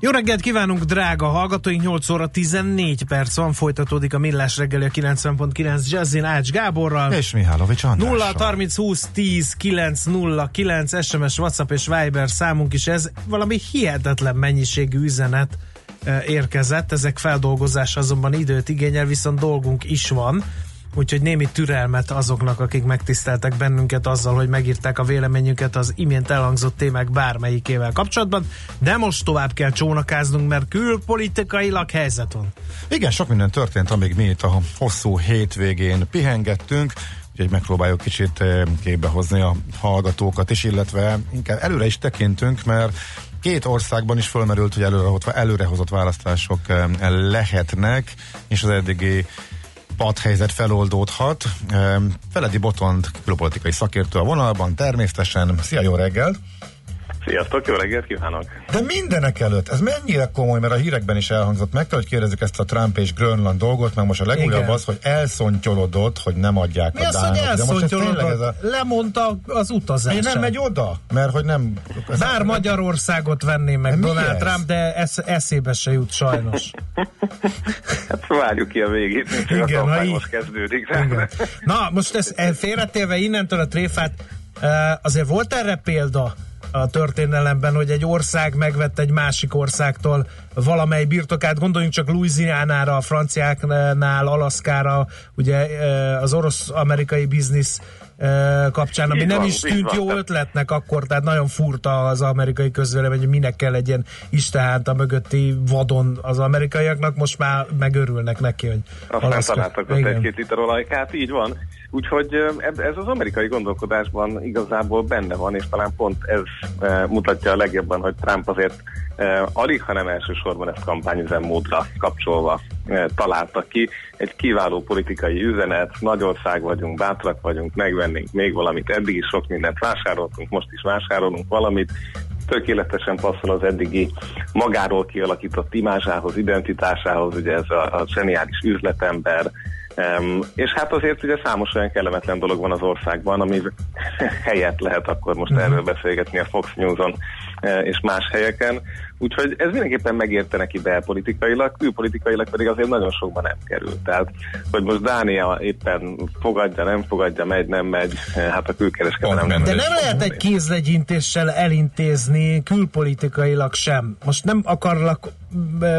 Jó reggelt kívánunk, drága hallgatóink! 8 óra 14 perc van, folytatódik a Millás reggeli a 90.9 Jazzin Ács Gáborral. És Mihálovics Andrással. 0 30 20 10 9 0 9 SMS, WhatsApp és Viber számunk is ez. Valami hihetetlen mennyiségű üzenet eh, érkezett, ezek feldolgozása azonban időt igényel, viszont dolgunk is van úgyhogy némi türelmet azoknak, akik megtiszteltek bennünket azzal, hogy megírták a véleményünket az imént elhangzott témák bármelyikével kapcsolatban, de most tovább kell csónakáznunk, mert külpolitikailag helyzet van. Igen, sok minden történt, amíg mi itt a hosszú hétvégén pihengettünk, úgyhogy megpróbáljuk kicsit eh, képbe hozni a hallgatókat is, illetve inkább előre is tekintünk, mert két országban is fölmerült, hogy előrehozott, előrehozott választások eh, lehetnek, és az eddigi padhelyzet feloldódhat. Feledi Botond külpolitikai szakértő a vonalban, természetesen. Szia, jó reggelt! Sziasztok, jó reggelt kívánok! De mindenek előtt, ez mennyire komoly, mert a hírekben is elhangzott, meg kell, hogy kérdezzük ezt a Trump és Grönland dolgot, meg most a legújabb Igen. az, hogy elszontyolodott, hogy nem adják Mi a az, hogy elszontyolodott? Ez a... Lemondta az utazását. nem megy oda, mert hogy nem... Ez Bár Magyarországot venné meg de Donald ez? Trump, de esz, eszébe se jut sajnos. hát várjuk ki a végét, Igen, a most kezdődik. Igen. Na, most ezt félretélve innentől a tréfát, azért volt erre példa, a történelemben, hogy egy ország megvett egy másik országtól valamely birtokát, gondoljunk csak Louisianára, a franciáknál, Alaszkára, ugye e, az orosz-amerikai biznisz e, kapcsán, ami így nem van, is tűnt jó van. ötletnek akkor, tehát nagyon furta az amerikai közvélemény, hogy minek kell egy ilyen istehánt a mögötti vadon az amerikaiaknak, most már megörülnek neki, hogy Aztán találtak ott egy-két liter olajkát, így van. Úgyhogy ez az amerikai gondolkodásban igazából benne van, és talán pont ez mutatja a legjobban, hogy Trump azért alig, hanem elsősorban ezt kampányüzemmódra kapcsolva találta ki. Egy kiváló politikai üzenet, nagy ország vagyunk, bátrak vagyunk, megvennénk még valamit, eddig is sok mindent vásároltunk, most is vásárolunk valamit, tökéletesen passzol az eddigi magáról kialakított imázsához, identitásához, ugye ez a, a zseniális üzletember, Um, és hát azért ugye számos olyan kellemetlen dolog van az országban, ami helyet lehet akkor most uh-huh. erről beszélgetni a Fox News-on e, és más helyeken. Úgyhogy ez mindenképpen megérte neki belpolitikailag, külpolitikailag pedig azért nagyon sokban nem kerül. Tehát, hogy most Dánia éppen fogadja, nem fogadja, megy, nem megy, hát a külkereskedelem nem. De nem lehet egy kézlegyintéssel elintézni külpolitikailag sem. Most nem akarlak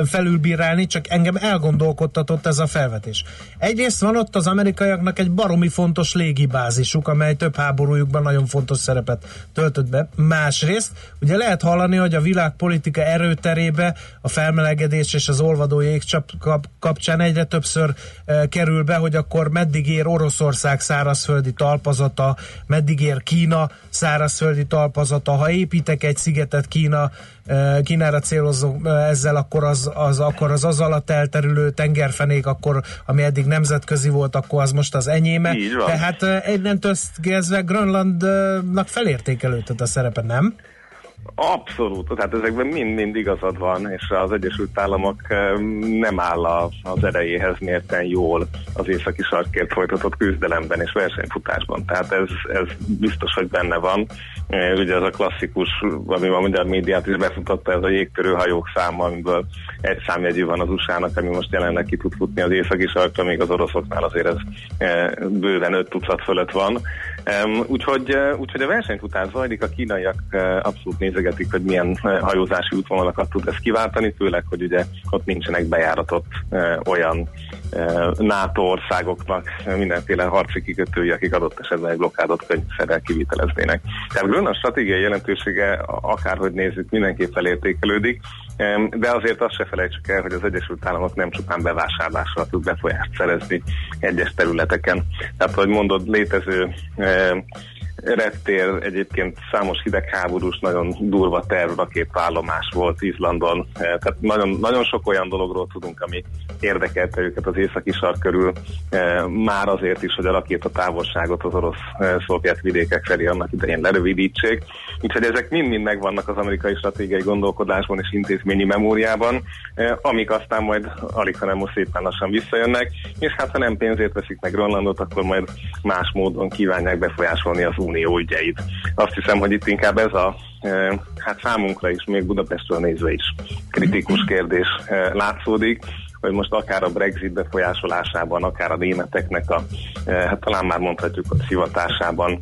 felülbírálni, csak engem elgondolkodtatott ez a felvetés. Egyrészt van ott az amerikaiaknak egy baromi fontos légibázisuk, amely több háborújukban nagyon fontos szerepet töltött be. Másrészt, ugye lehet hallani, hogy a világpolitika erőterébe a felmelegedés és az olvadó jégcsap kapcsán egyre többször e, kerül be, hogy akkor meddig ér Oroszország szárazföldi talpazata, meddig ér Kína szárazföldi talpazata. Ha építek egy szigetet Kína Kínára célozunk ezzel, akkor az, az, akkor az az alatt elterülő tengerfenék, akkor, ami eddig nemzetközi volt, akkor az most az enyéme. Tehát innentől kezdve Grönlandnak felértékelődött a szerepe, nem? Abszolút, tehát ezekben mind-mind igazad van, és az Egyesült Államok nem áll az erejéhez mérten jól az északi sarkért folytatott küzdelemben és versenyfutásban. Tehát ez, ez biztos, hogy benne van. Ugye ez a klasszikus, ami a magyar médiát is befutatta, ez a jégtörő hajók száma, amiből egy számjegyű van az USA-nak, ami most jelenleg ki tud futni az északi sarkra, még az oroszoknál azért ez bőven öt tucat fölött van. Úgyhogy, úgyhogy a versenyfutás zajlik, a kínaiak abszolút nézegetik, hogy milyen hajózási útvonalakat tud ez kiváltani, főleg, hogy ugye ott nincsenek bejáratott olyan NATO országoknak mindenféle harci kikötői, akik adott esetben egy blokkádot könyvszerrel kiviteleznének. Tehát Grönland stratégiai jelentősége, akárhogy nézzük, mindenképp felértékelődik, de azért azt se felejtsük el, hogy az Egyesült Államok nem csupán bevásárlással tud befolyást szerezni egyes területeken. Tehát, hogy mondod, létező reptér, egyébként számos hidegháborús, nagyon durva terv, rakétállomás volt Izlandon. Tehát nagyon, nagyon sok olyan dologról tudunk, ami érdekelte őket az északi sark körül. Már azért is, hogy a rakéta távolságot az orosz-szovjet vidékek felé annak idején lerövidítsék. Úgyhogy ezek mind-mind megvannak az amerikai stratégiai gondolkodásban és intézményi memóriában, amik aztán majd alig, hanem most szépen lassan visszajönnek, és hát ha nem pénzért veszik meg Grönlandot, akkor majd más módon kívánják befolyásolni az unió ügyeit. Azt hiszem, hogy itt inkább ez a hát számunkra is, még Budapestről nézve is kritikus kérdés látszódik, hogy most akár a Brexit befolyásolásában, akár a németeknek a, hát talán már mondhatjuk a szivatásában,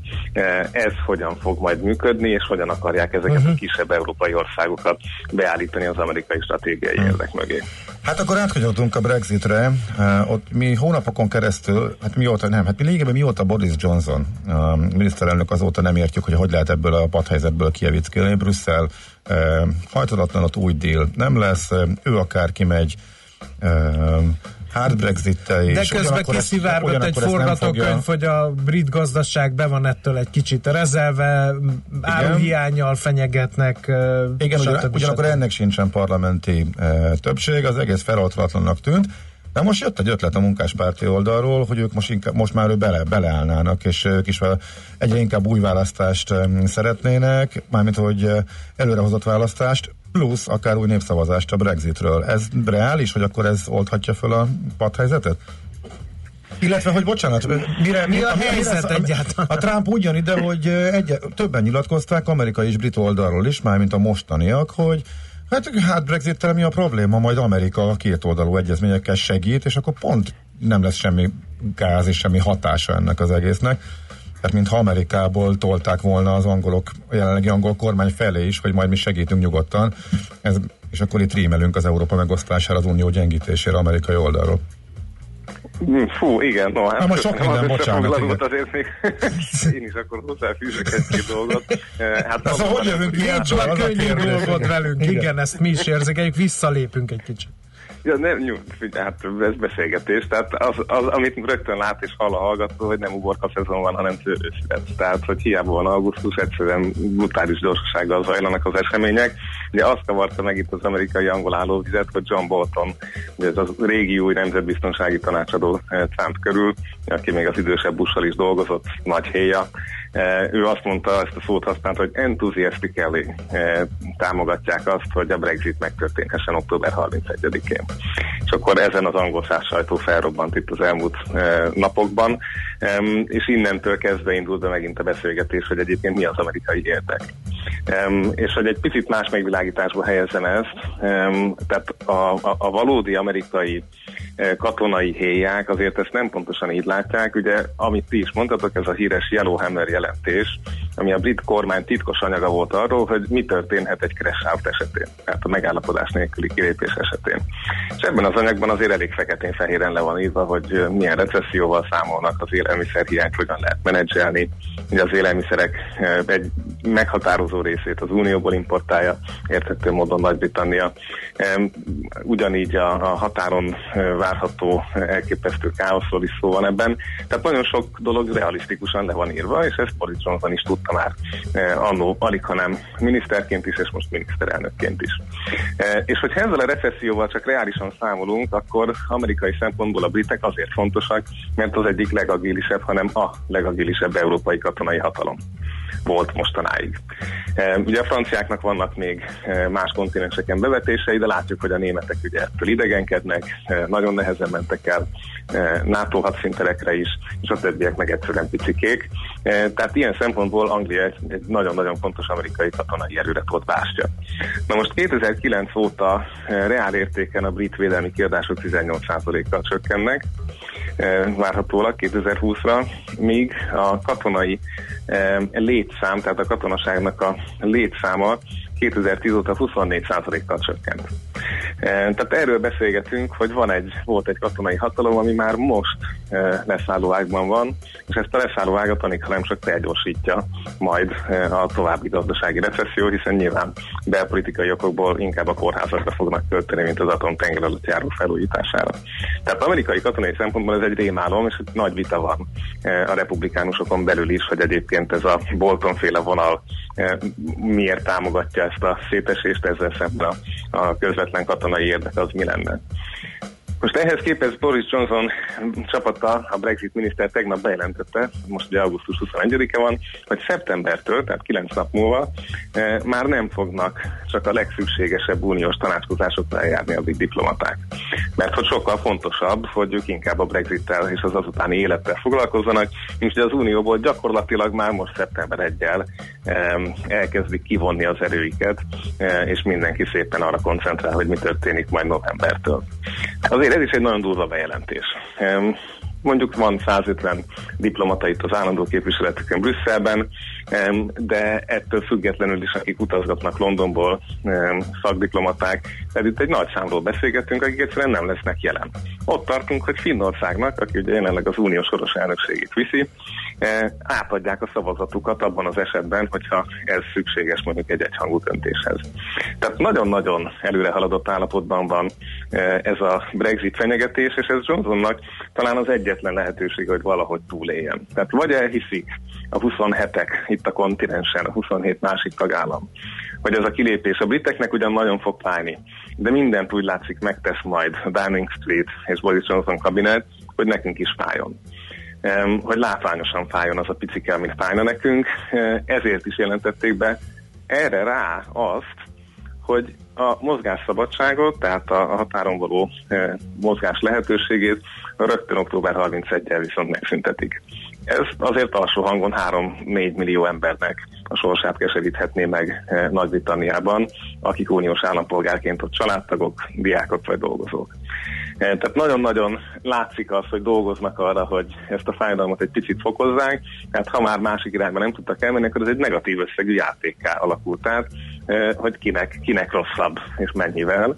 ez hogyan fog majd működni, és hogyan akarják ezeket uh-huh. a kisebb európai országokat beállítani az amerikai stratégiai uh-huh. érdek mögé. Hát akkor átkanyarodunk a Brexitre. Uh, ott mi hónapokon keresztül, hát mióta nem, hát mi lényegében mióta Boris Johnson, a miniszterelnök azóta nem értjük, hogy hogy lehet ebből a padhelyzetből kijavickélni. Brüsszel uh, hajtalatlan ott új deal nem lesz, ő akár kimegy, uh, hard brexit is. De közben kiszivárgott egy forgatókönyv, hogy a brit gazdaság be van ettől egy kicsit rezelve, áruhiányjal fenyegetnek. Igen, ugyan, ugyanakkor ennek sincsen parlamenti e, többség, az egész feloltatlannak tűnt. De most jött egy ötlet a munkáspárti oldalról, hogy ők most, inkább, most már ő bele, beleállnának, és ők is egyre inkább új választást szeretnének, mármint hogy előrehozott választást, plusz akár új népszavazást a Brexitről. Ez reális, hogy akkor ez oldhatja föl a padhelyzetet? Illetve, hogy bocsánat, mire, mi a helyzet mire, egyáltalán? A Trump ugyan ide, hogy egy, többen nyilatkozták, amerikai és brit oldalról is, mármint a mostaniak, hogy hát, hát brexit mi a probléma, majd Amerika a két oldalú egyezményekkel segít, és akkor pont nem lesz semmi gáz és semmi hatása ennek az egésznek tehát mintha Amerikából tolták volna az angolok, a jelenlegi angol kormány felé is, hogy majd mi segítünk nyugodtan, Ez, és akkor itt rímelünk az Európa megosztására, az unió gyengítésére amerikai oldalról. Fú, igen, no, hát most sok minden, bocsánat. Igen. Azért még én is akkor hozzáfűzök egy-két dolgot. Eh, hát az, hogy jövünk ilyen csak könnyű dolgot velünk, igen. igen, ezt mi is érzékeljük, visszalépünk egy kicsit. Ja, nem, figyelj, hát ez beszélgetés. Tehát az, az, amit rögtön lát és hall a hallgató, hogy nem uborka szezon van, hanem szőlőszület. Tehát, hogy hiába van augusztus, egyszerűen brutális gyorsasággal zajlanak az események. Ugye azt kavarta meg itt az amerikai angol állóvizet, hogy John Bolton, ugye ez az régi új nemzetbiztonsági tanácsadó eh, Trump körül, aki még az idősebb bussal is dolgozott, nagy héja, ő azt mondta, ezt a szót használt, hogy enthusiastically eh, támogatják azt, hogy a Brexit megtörténhessen október 31-én. És akkor ezen az angol száz sajtó felrobbant itt az elmúlt eh, napokban, és innentől kezdve indult be megint a beszélgetés, hogy egyébként mi az amerikai érdek. És hogy egy picit más megvilágításba helyezem ezt, tehát a, a, a valódi amerikai katonai héják azért ezt nem pontosan így látják. Ugye, amit ti is mondtatok, ez a híres Yellowhammer jelentés, ami a brit kormány titkos anyaga volt arról, hogy mi történhet egy crash out esetén, tehát a megállapodás nélküli kilépés esetén. És ebben az anyagban azért elég feketén-fehéren le van írva, hogy milyen recesszióval számolnak, az élelmiszerhiányt hogyan lehet menedzselni, hogy az élelmiszerek egy meghatározó részét az Unióból importálja, érthető módon Nagy-Britannia. Ugyanígy a, a határon várható elképesztő káoszról is szó van ebben. Tehát nagyon sok dolog realisztikusan le van írva, és ezt Boris Johnson is tudta már annó, alig hanem miniszterként is, és most miniszterelnökként is. És hogyha ezzel a recesszióval csak reálisan számolunk, akkor amerikai szempontból a britek azért fontosak, mert az egyik legagilisebb, hanem a legagilisebb európai katonai hatalom volt mostanáig. Ugye a franciáknak vannak még más kontinenseken bevetései, de látjuk, hogy a németek ugye ettől idegenkednek, nagyon nehezen mentek el NATO hadszinterekre is, és a többiek meg egyszerűen picikék. Tehát ilyen szempontból Anglia egy nagyon-nagyon fontos amerikai katonai erőre volt bástya. Na most 2009 óta reál értéken a brit védelmi kiadások 18%-kal csökkennek, várhatólag 2020-ra, míg a katonai létszám, tehát a katonaságnak a létszáma 2010 óta 24%-kal csökkent. Tehát erről beszélgetünk, hogy van egy, volt egy katonai hatalom, ami már most leszállóágban van, és ezt a leszállóágat alig, hanem csak felgyorsítja majd a további gazdasági recesszió, hiszen nyilván belpolitikai okokból inkább a kórházakra fognak költeni, mint az atomtenger alatt járó felújítására. Tehát amerikai katonai szempontból ez egy rémálom, és nagy vita van a republikánusokon belül is, hogy egyébként ez a Bolton féle vonal miért támogatja ezt a szétesést, ezzel szemben a közvetlen katonai érdek az mi lenne. Most ehhez képest Boris Johnson csapata, a Brexit miniszter tegnap bejelentette, most ugye augusztus 21-e van, hogy szeptembertől, tehát 9 nap múlva e, már nem fognak csak a legszükségesebb uniós tanácskozásokra eljárni a diplomaták. Mert hogy sokkal fontosabb, hogy ők inkább a Brexittel és az azutáni élettel foglalkozzanak, és az unióból gyakorlatilag már most szeptember 1 e, elkezdik kivonni az erőiket, e, és mindenki szépen arra koncentrál, hogy mi történik majd novembertől. Azért azért ez is egy nagyon durva bejelentés. Mondjuk van 150 diplomata itt az állandó képviseleteken Brüsszelben, de ettől függetlenül is, akik utazgatnak Londonból, szakdiplomaták, tehát itt egy nagy számról beszélgetünk, akik egyszerűen nem lesznek jelen. Ott tartunk, hogy Finnországnak, aki ugye jelenleg az uniós soros elnökségét viszi, eh, átadják a szavazatukat abban az esetben, hogyha ez szükséges mondjuk egy egyhangú döntéshez. Tehát nagyon-nagyon előre haladott állapotban van ez a Brexit fenyegetés, és ez Johnsonnak talán az egyetlen lehetőség, hogy valahogy túléljen. Tehát vagy elhiszik a 27-ek itt a kontinensen, a 27 másik tagállam, hogy ez a kilépés a briteknek ugyan nagyon fog fájni, de mindent úgy látszik megtesz majd a Downing Street és Boris Johnson kabinet, hogy nekünk is fájjon. Hogy látványosan fájjon az a picike, amit fájna nekünk, ezért is jelentették be erre rá azt, hogy a mozgásszabadságot, tehát a határon való mozgás lehetőségét rögtön október 31-el viszont megszüntetik. Ez azért alsó hangon 3-4 millió embernek a sorsát keseríthetné meg eh, Nagy-Britanniában, akik uniós állampolgárként ott családtagok, diákok vagy dolgozók. Eh, tehát nagyon-nagyon látszik az, hogy dolgoznak arra, hogy ezt a fájdalmat egy picit fokozzák, tehát ha már másik irányba nem tudtak elmenni, akkor ez egy negatív összegű játékká alakult át, eh, hogy kinek, kinek rosszabb és mennyivel.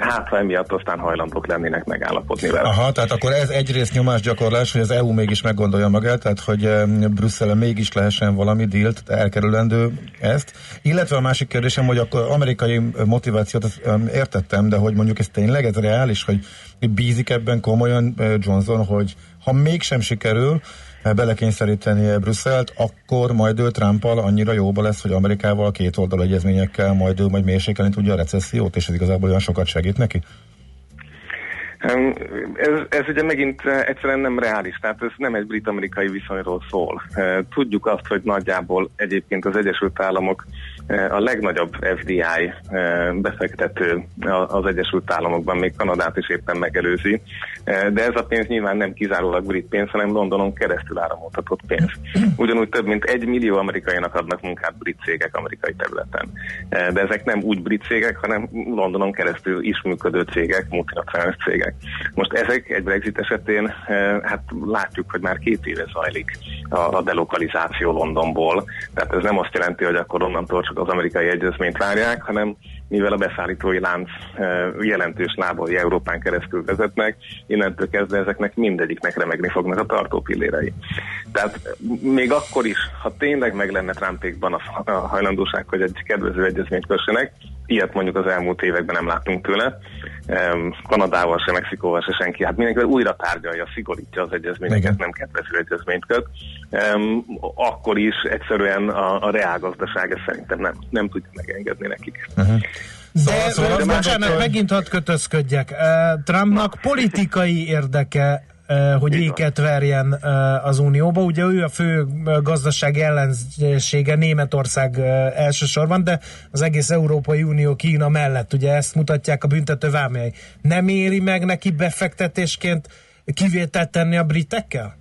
Hát, ha emiatt aztán hajlandók lennének megállapodni vele. Aha, tehát akkor ez egyrészt nyomásgyakorlás, hogy az EU mégis meggondolja magát, tehát hogy Brüsszelen mégis lehessen valami dílt, elkerülendő ezt. Illetve a másik kérdésem, hogy akkor amerikai motivációt értettem, de hogy mondjuk ez tényleg ez reális, hogy bízik ebben komolyan Johnson, hogy ha mégsem sikerül, belekényszeríteni Brüsszelt, akkor majd ő Trumpal annyira jóba lesz, hogy Amerikával két oldal egyezményekkel majd ő majd mérsékelni tudja a recessziót, és ez igazából olyan sokat segít neki? Ez, ez ugye megint eh, egyszerűen nem reális, tehát ez nem egy brit-amerikai viszonyról szól. Eh, tudjuk azt, hogy nagyjából egyébként az Egyesült Államok a legnagyobb FDI eh, befektető az Egyesült Államokban, még Kanadát is éppen megelőzi, eh, de ez a pénz nyilván nem kizárólag brit pénz, hanem Londonon keresztül áramoltatott pénz. Ugyanúgy több mint egy millió amerikainak adnak munkát brit cégek amerikai területen. Eh, de ezek nem úgy brit cégek, hanem Londonon keresztül is működő cégek, multinacionális cégek. Most ezek egy Brexit esetén, hát látjuk, hogy már két éve zajlik a delokalizáció Londonból. Tehát ez nem azt jelenti, hogy akkor onnantól csak az amerikai egyezményt várják, hanem mivel a beszállítói lánc e, jelentős lábai Európán keresztül vezetnek, innentől kezdve ezeknek mindegyiknek remegni fognak a tartópillérei. Tehát még akkor is, ha tényleg meg lenne Trumpékban a hajlandóság, hogy egy kedvező egyezményt kössenek, ilyet mondjuk az elmúlt években nem láttunk tőle, Kanadával se, Mexikóval se senki, hát mindenki újra tárgyalja, szigorítja az egyezményeket, nem kedvező egyezményt köt, akkor is egyszerűen a, a reálgazdaság ezt szerintem nem, nem tudja megengedni nekik. Uh-huh. De, szóval, szóval bocsánat, megint hadd kötözködjek. Trumpnak politikai érdeke hogy éket verjen az Unióba. Ugye ő a fő gazdaság ellensége Németország elsősorban, de az egész Európai Unió Kína mellett, ugye ezt mutatják a büntető vámjai. Nem éri meg neki befektetésként kivételt tenni a britekkel?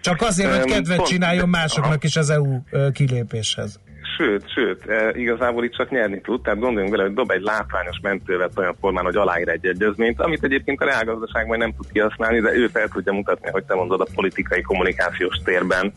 Csak azért, hogy kedvet csináljon másoknak is az EU kilépéshez. Sőt, sőt, e, igazából itt csak nyerni tud, tehát gondoljunk bele, hogy dob egy látványos mentővet olyan formán, hogy aláír egy egyezményt, amit egyébként a reálgazdaságban nem tud kihasználni, de ő fel tudja mutatni, hogy te mondod a politikai kommunikációs térben,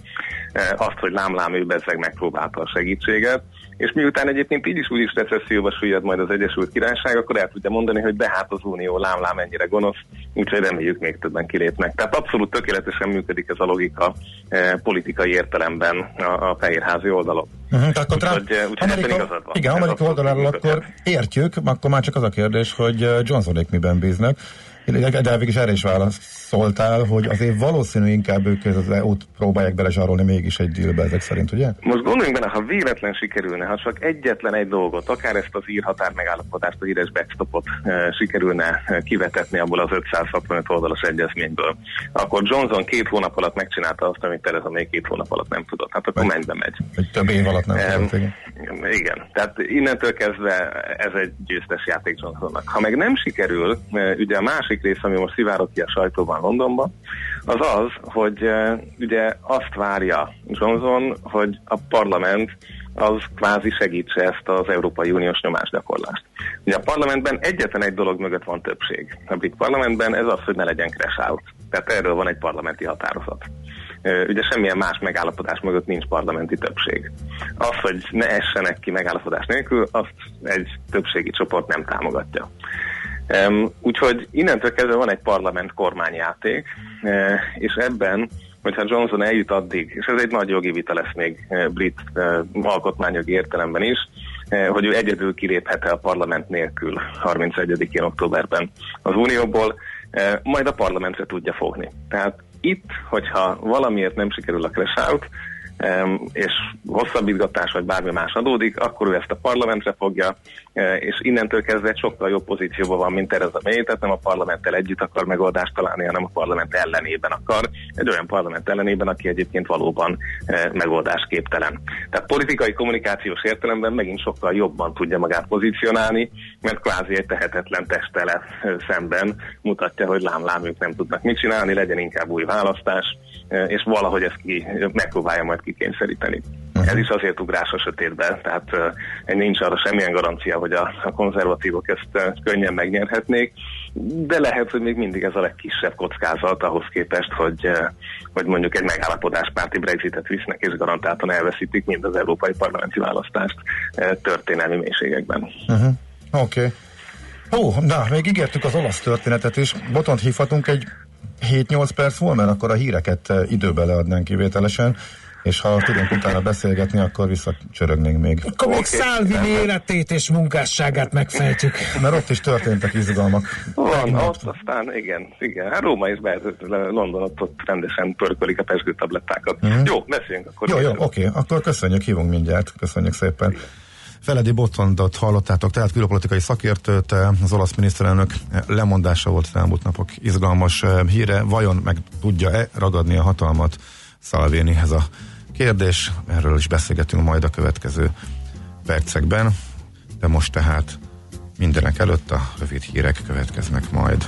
azt, hogy lámlám ő bezzeg megpróbálta a segítséget, és miután egyébként így is úgy is recesszióba süllyed majd az Egyesült Királyság, akkor el tudja mondani, hogy de hát az Unió lámlám ennyire gonosz, úgyhogy reméljük még többen kilépnek. Tehát abszolút tökéletesen működik ez a logika eh, politikai értelemben a, a fehérházi oldalon. Uh-huh, akkor úgyhogy, eh, úgyhogy Amerika, igen, Amerika oldaláról akkor értjük, akkor már csak az a kérdés, hogy eh, Johnsonék miben bíznak. De végig is erre is válaszoltál, hogy azért valószínű inkább ők az EU-t próbálják belezsarolni mégis egy dealbe ezek szerint, ugye? Most gondoljunk benne, ha véletlen sikerülne, ha csak egyetlen egy dolgot, akár ezt az írhatár megállapodást, az íres backstopot e, sikerülne e, kivetetni abból az 565 oldalas egyezményből, akkor Johnson két hónap alatt megcsinálta azt, amit Tereza még két hónap alatt nem tudott. Hát akkor mennybe megy. Egy több év alatt nem tudott, igen. Igen, tehát innentől kezdve ez egy győztes játék Johnsonnak. Ha meg nem sikerül, ugye a másik rész, ami most szivárok ki a sajtóban Londonban, az az, hogy ugye azt várja Johnson, hogy a parlament az kvázi segítse ezt az Európai Uniós nyomásgyakorlást. Ugye a parlamentben egyetlen egy dolog mögött van többség. A brit parlamentben ez az, hogy ne legyen crash out. Tehát erről van egy parlamenti határozat. Ugye semmilyen más megállapodás mögött nincs parlamenti többség. Az, hogy ne essenek ki megállapodás nélkül, azt egy többségi csoport nem támogatja. Um, úgyhogy innentől kezdve van egy parlament kormányjáték, uh, és ebben, hogyha Johnson eljut addig, és ez egy nagy jogi vita lesz még uh, brit uh, alkotmányjogi értelemben is, hogy ő egyedül kiléphet-e a parlament nélkül 31-én októberben az Unióból, majd a parlamentre tudja fogni. Tehát itt, hogyha valamiért nem sikerül a crash out, és hosszabbítgatás vagy bármi más adódik, akkor ő ezt a parlamentre fogja, e, és innentől kezdve egy sokkal jobb pozícióban van, mint Tereza May, tehát nem a parlamenttel együtt akar megoldást találni, hanem a parlament ellenében akar, egy olyan parlament ellenében, aki egyébként valóban e, megoldásképtelen. Tehát politikai kommunikációs értelemben megint sokkal jobban tudja magát pozícionálni, mert kvázi egy tehetetlen testele e, szemben mutatja, hogy lám-lám ők nem tudnak mit csinálni, legyen inkább új választás, és valahogy ezt ki megpróbálja majd kikényszeríteni. Uh-huh. Ez is azért ugrás a sötétbe, tehát uh, nincs arra semmilyen garancia, hogy a, a konzervatívok ezt uh, könnyen megnyerhetnék, de lehet, hogy még mindig ez a legkisebb kockázat ahhoz képest, hogy, uh, hogy mondjuk egy megállapodáspárti Brexitet visznek, és garantáltan elveszítik mind az európai parlamenti választást uh, történelmi mélységekben. Uh-huh. Oké. Okay. Ó, na, még ígértük az olasz történetet is. Botont hívhatunk egy 7-8 perc volt, mert akkor a híreket időbe leadnánk kivételesen és ha tudunk utána beszélgetni, akkor visszacsörögnénk még. Akkor még Szálvini életét és munkásságát megfejtjük. Mert ott is történtek izgalmak. Van, ott aztán igen, igen. Hát Róma is be, London ott, ott rendesen pörkölik a pesgőtablettákat. Mm-hmm. Jó, beszéljünk akkor. Jó, jó, oké, okay. akkor köszönjük, hívunk mindjárt. Köszönjük szépen. Feledi Botondot hallottátok, tehát külpolitikai szakértőt, az olasz miniszterelnök lemondása volt az elmúlt napok izgalmas híre. Vajon meg tudja-e ragadni a hatalmat Szalvénihez a kérdés, erről is beszélgetünk majd a következő percekben, de most tehát mindenek előtt a rövid hírek következnek majd.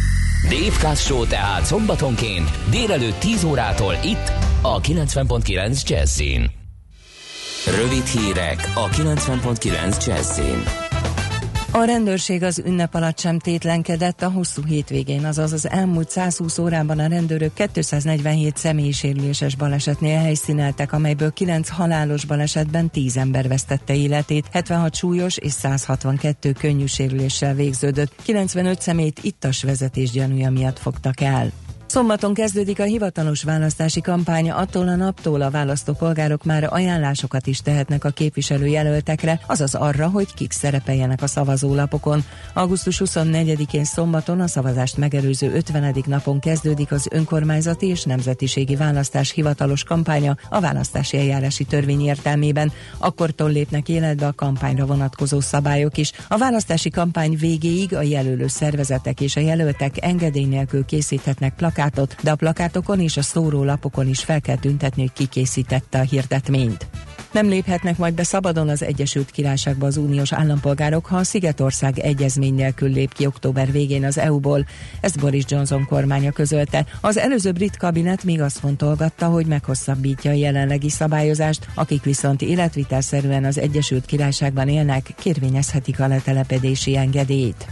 Dave Show tehát szombatonként délelőtt 10 órától itt a 90.9 Jazzin. Rövid hírek a 90.9 Jazzin. A rendőrség az ünnep alatt sem tétlenkedett a hosszú hétvégén, azaz az elmúlt 120 órában a rendőrök 247 személyi sérüléses balesetnél helyszíneltek, amelyből 9 halálos balesetben 10 ember vesztette életét, 76 súlyos és 162 könnyű sérüléssel végződött. 95 szemét ittas vezetés gyanúja miatt fogtak el. Szombaton kezdődik a hivatalos választási kampány, attól a naptól a választópolgárok már ajánlásokat is tehetnek a képviselőjelöltekre, azaz arra, hogy kik szerepeljenek a szavazólapokon. Augusztus 24-én szombaton a szavazást megelőző 50. napon kezdődik az önkormányzati és nemzetiségi választás hivatalos kampánya a választási eljárási törvény értelmében. Akkortól lépnek életbe a kampányra vonatkozó szabályok is. A választási kampány végéig a jelölő szervezetek és a jelöltek engedély nélkül készíthetnek plakát plakátot, de a plakátokon és a szórólapokon is fel kell tüntetni, hogy kikészítette a hirdetményt. Nem léphetnek majd be szabadon az Egyesült Királyságba az uniós állampolgárok, ha a Szigetország egyezmény nélkül lép ki október végén az EU-ból. Ezt Boris Johnson kormánya közölte. Az előző brit kabinet még azt fontolgatta, hogy meghosszabbítja a jelenlegi szabályozást, akik viszont életvitelszerűen az Egyesült Királyságban élnek, kérvényezhetik a letelepedési engedélyt.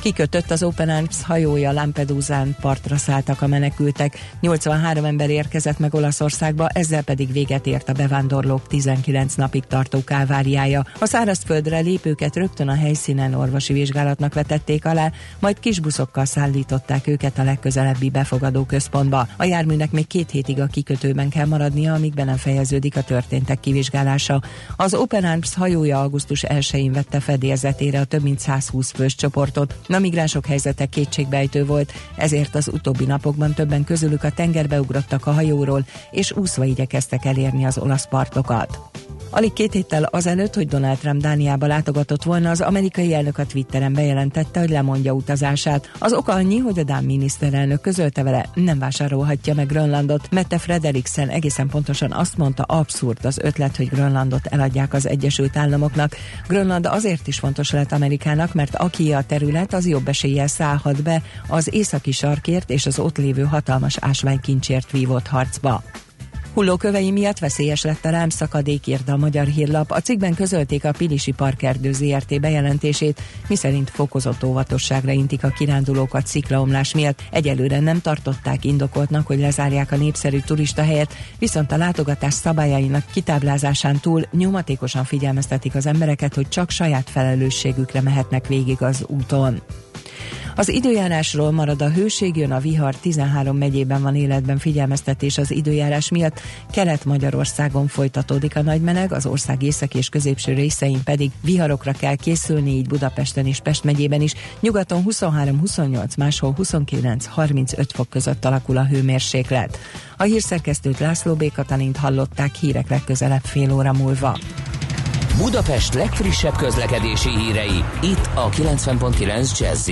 Kikötött az Open Arms hajója Lampedusán, partra szálltak a menekültek. 83 ember érkezett meg Olaszországba, ezzel pedig véget ért a bevándorlók 19 napig tartó káváriája. A szárazföldre lépőket rögtön a helyszínen orvosi vizsgálatnak vetették alá, majd kisbuszokkal szállították őket a legközelebbi befogadó központba. A járműnek még két hétig a kikötőben kell maradnia, amíg be nem fejeződik a történtek kivizsgálása. Az Open Arms hajója augusztus 1-én vette fedélzetére a több mint 120 fős csoportot. A migránsok helyzete kétségbejtő volt, ezért az utóbbi napokban többen közülük a tengerbe ugrottak a hajóról, és úszva igyekeztek elérni az olasz partokat. Alig két héttel azelőtt, hogy Donald Trump Dániába látogatott volna, az amerikai elnök a Twitteren bejelentette, hogy lemondja utazását. Az oka annyi, hogy a Dán miniszterelnök közölte vele, nem vásárolhatja meg Grönlandot. Mette Frederiksen egészen pontosan azt mondta, abszurd az ötlet, hogy Grönlandot eladják az Egyesült Államoknak. Grönland azért is fontos lett Amerikának, mert aki a terület, az jobb eséllyel szállhat be az északi sarkért és az ott lévő hatalmas ásványkincsért vívott harcba. Hullókövei miatt veszélyes lett a rám szakadék, írta a Magyar Hírlap. A cikkben közölték a Pilisi Parkerdő ZRT bejelentését, miszerint fokozott óvatosságra intik a kirándulókat sziklaomlás miatt. Egyelőre nem tartották indokoltnak, hogy lezárják a népszerű turista helyet, viszont a látogatás szabályainak kitáblázásán túl nyomatékosan figyelmeztetik az embereket, hogy csak saját felelősségükre mehetnek végig az úton. Az időjárásról marad a hőség, jön a vihar, 13 megyében van életben figyelmeztetés az időjárás miatt, Kelet-Magyarországon folytatódik a nagy az ország észak és középső részein pedig viharokra kell készülni, így Budapesten és Pest megyében is, nyugaton 23-28, máshol 29-35 fok között alakul a hőmérséklet. A hírszerkesztőt László B. Katalint hallották hírek legközelebb fél óra múlva. Budapest legfrissebb közlekedési hírei, itt a 90.9 jazz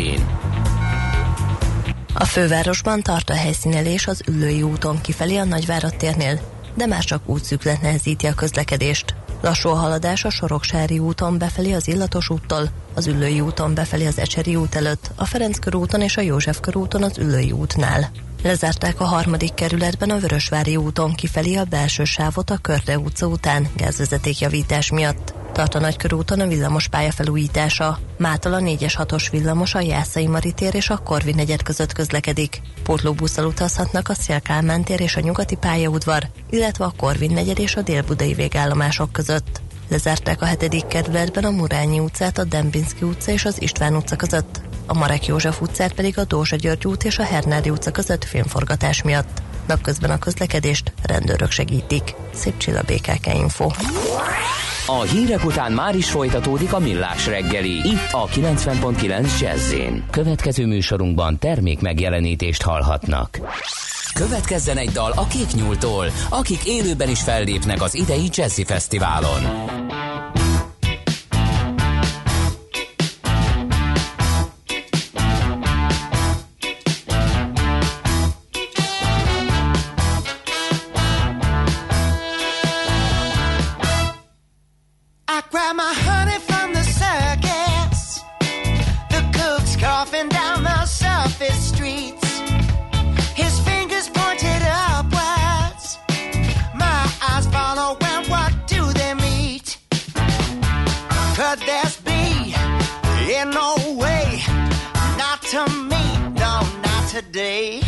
A fővárosban tart a helyszínelés az Üllői úton kifelé a Nagyvárad térnél, de már csak útszüklet nehezíti a közlekedést. Lassú a haladás a Soroksári úton befelé az Illatos úttól, az Üllői úton befelé az Ecseri út előtt, a Ferenc körúton és a József körúton az Üllői útnál. Lezárták a harmadik kerületben a Vörösvári úton kifelé a belső sávot a Körde utca után gázvezetékjavítás miatt. Tart a Nagykörúton a villamos pálya felújítása. Mától a 4-es 6-os villamos a Jászai Maritér és a Korvi negyed között közlekedik. Pótlóbusszal utazhatnak a Szélkálmán tér és a Nyugati pályaudvar, illetve a Korvin negyed és a Délbudai végállomások között. Lezárták a hetedik kerületben a Murányi utcát, a Dembinski utca és az István utca között. A Marek József utcát pedig a Dózsa György út és a Hernádi utca között filmforgatás miatt. Napközben a közlekedést rendőrök segítik. Szép Csilla BKK Info. A hírek után már is folytatódik a millás reggeli. Itt a 90.9 jazz Következő műsorunkban termék megjelenítést hallhatnak. Következzen egy dal a Kék Nyúltól, akik élőben is fellépnek az idei Jazzy Fesztiválon. could this be? In no way, not to me, no, not today.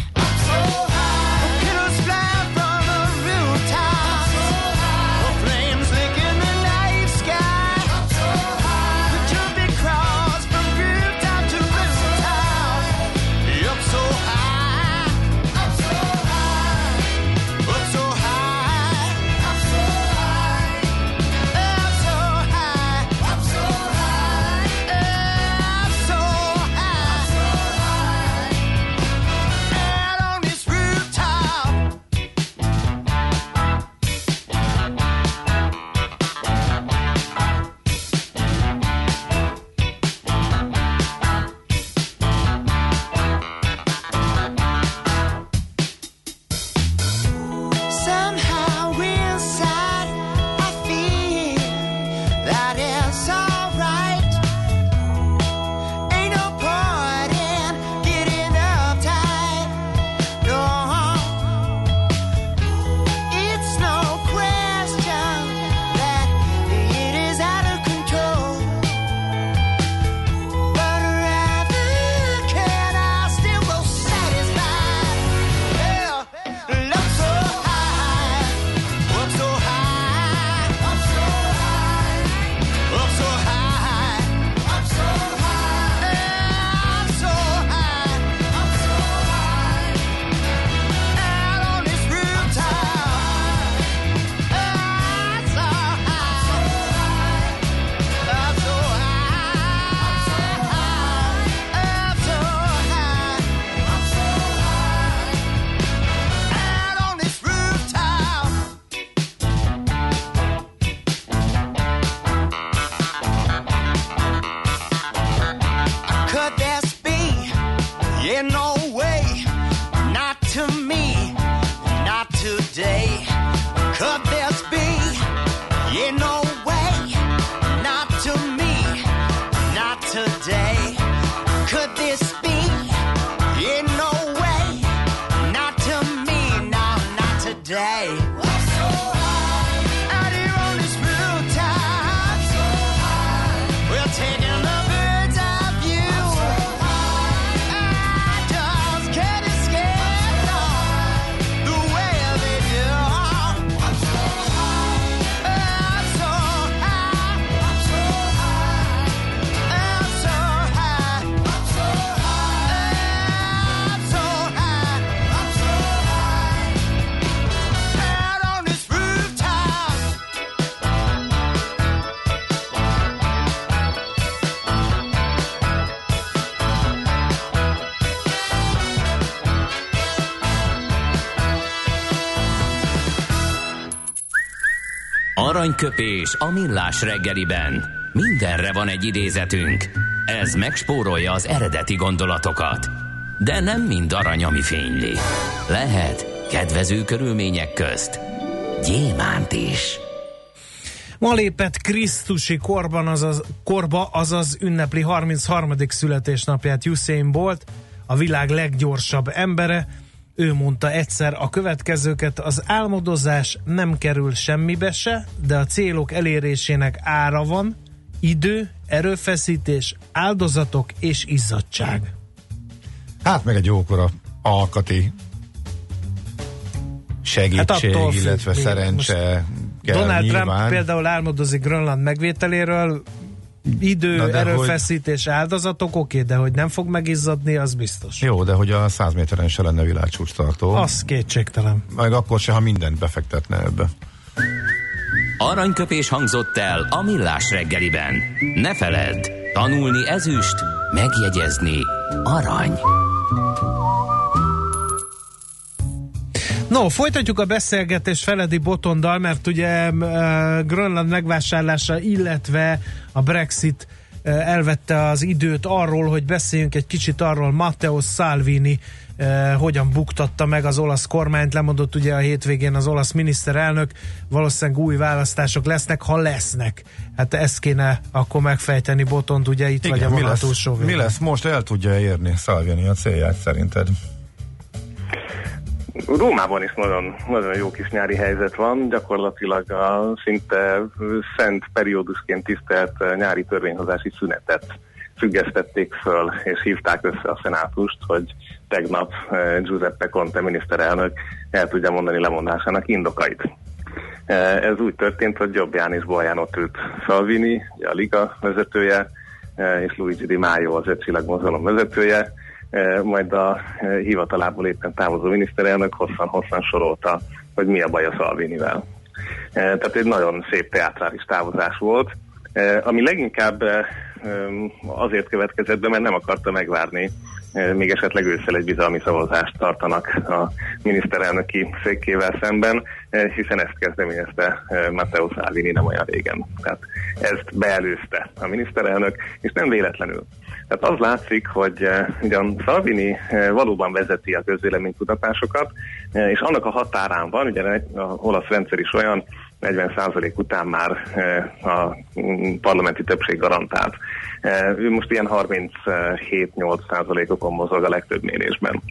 Aranyköpés a millás reggeliben. Mindenre van egy idézetünk. Ez megspórolja az eredeti gondolatokat. De nem mind arany, ami fényli. Lehet kedvező körülmények közt gyémánt is. Ma lépett Krisztusi korban, azaz, korba, azaz ünnepli 33. születésnapját Usain Bolt, a világ leggyorsabb embere, ő mondta egyszer a következőket, az álmodozás nem kerül semmibe se, de a célok elérésének ára van, idő, erőfeszítés, áldozatok és izzadság. Hát meg egy jókora alkati segítség, hát illetve függ, szerencse kell Donald nyilván. Trump például álmodozik Grönland megvételéről, idő, Na erőfeszítés, hogy... áldozatok, oké, de hogy nem fog megizzadni, az biztos. Jó, de hogy a 100 méteren se lenne világcsúcs tartó. Az kétségtelen. Meg akkor se, ha mindent befektetne ebbe. Aranyköpés hangzott el a millás reggeliben. Ne feledd, tanulni ezüst, megjegyezni arany. No, folytatjuk a beszélgetést Feledi Botondal, mert ugye uh, Grönland megvásárlása, illetve a Brexit uh, elvette az időt arról, hogy beszéljünk egy kicsit arról, Matteo Salvini uh, hogyan buktatta meg az olasz kormányt, lemondott ugye a hétvégén az olasz miniszterelnök, valószínűleg új választások lesznek, ha lesznek. Hát ezt kéne akkor megfejteni Botond, ugye itt Igen, vagy a mi lesz, mi lesz? Most, el tudja érni Salvini a célját szerinted? Rómában is nagyon, nagyon jó kis nyári helyzet van, gyakorlatilag a szinte szent periódusként tisztelt nyári törvényhozási szünetet függesztették föl, és hívták össze a szenátust, hogy tegnap eh, Giuseppe Conte miniszterelnök el tudja mondani lemondásának indokait. Eh, ez úgy történt, hogy Jobb János Bolján ott ült Salvini, a Liga vezetője, eh, és Luigi Di Maio az öt mozgalom vezetője, majd a e, hivatalából éppen távozó miniszterelnök hosszan-hosszan sorolta, hogy mi a baj a Szalvinivel. E, tehát egy nagyon szép teátrális távozás volt, ami leginkább azért következett be, mert nem akarta megvárni, még esetleg ősszel egy bizalmi szavazást tartanak a miniszterelnöki székével szemben, hiszen ezt kezdeményezte Matteo Salvini nem olyan régen. Tehát ezt beelőzte a miniszterelnök, és nem véletlenül. Tehát az látszik, hogy ugyan Salvini valóban vezeti a közvéleménykutatásokat, és annak a határán van, ugye a olasz rendszer is olyan, 40% után már a mm, parlamenti többség garantált. Ő most ilyen 37-8%-okon mozog a legtöbb mérésben.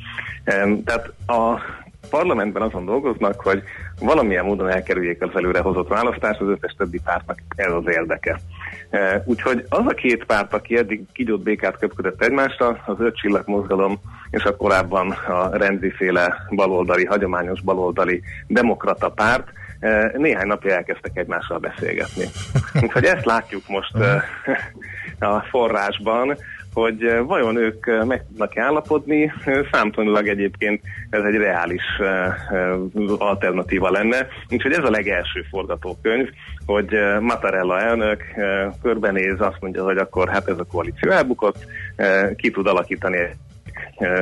Tehát a parlamentben azon dolgoznak, hogy valamilyen módon elkerüljék az előrehozott választást, az összes többi pártnak ez az érdeke. E, úgyhogy az a két párt, aki eddig kigyót békát köpködött egymásra, az öt csillag mozgalom és a korábban a rendziféle baloldali, hagyományos baloldali demokrata párt, e, néhány napja elkezdtek egymással beszélgetni. Úgyhogy ezt látjuk most e, a forrásban, hogy eh, vajon ők eh, meg tudnak állapodni, eh, számtanilag egyébként ez egy reális alternatíva lenne. Úgyhogy ez a legelső forgatókönyv, hogy Mattarella elnök körbenéz, azt mondja, hogy akkor hát ez a koalíció elbukott, ki tud alakítani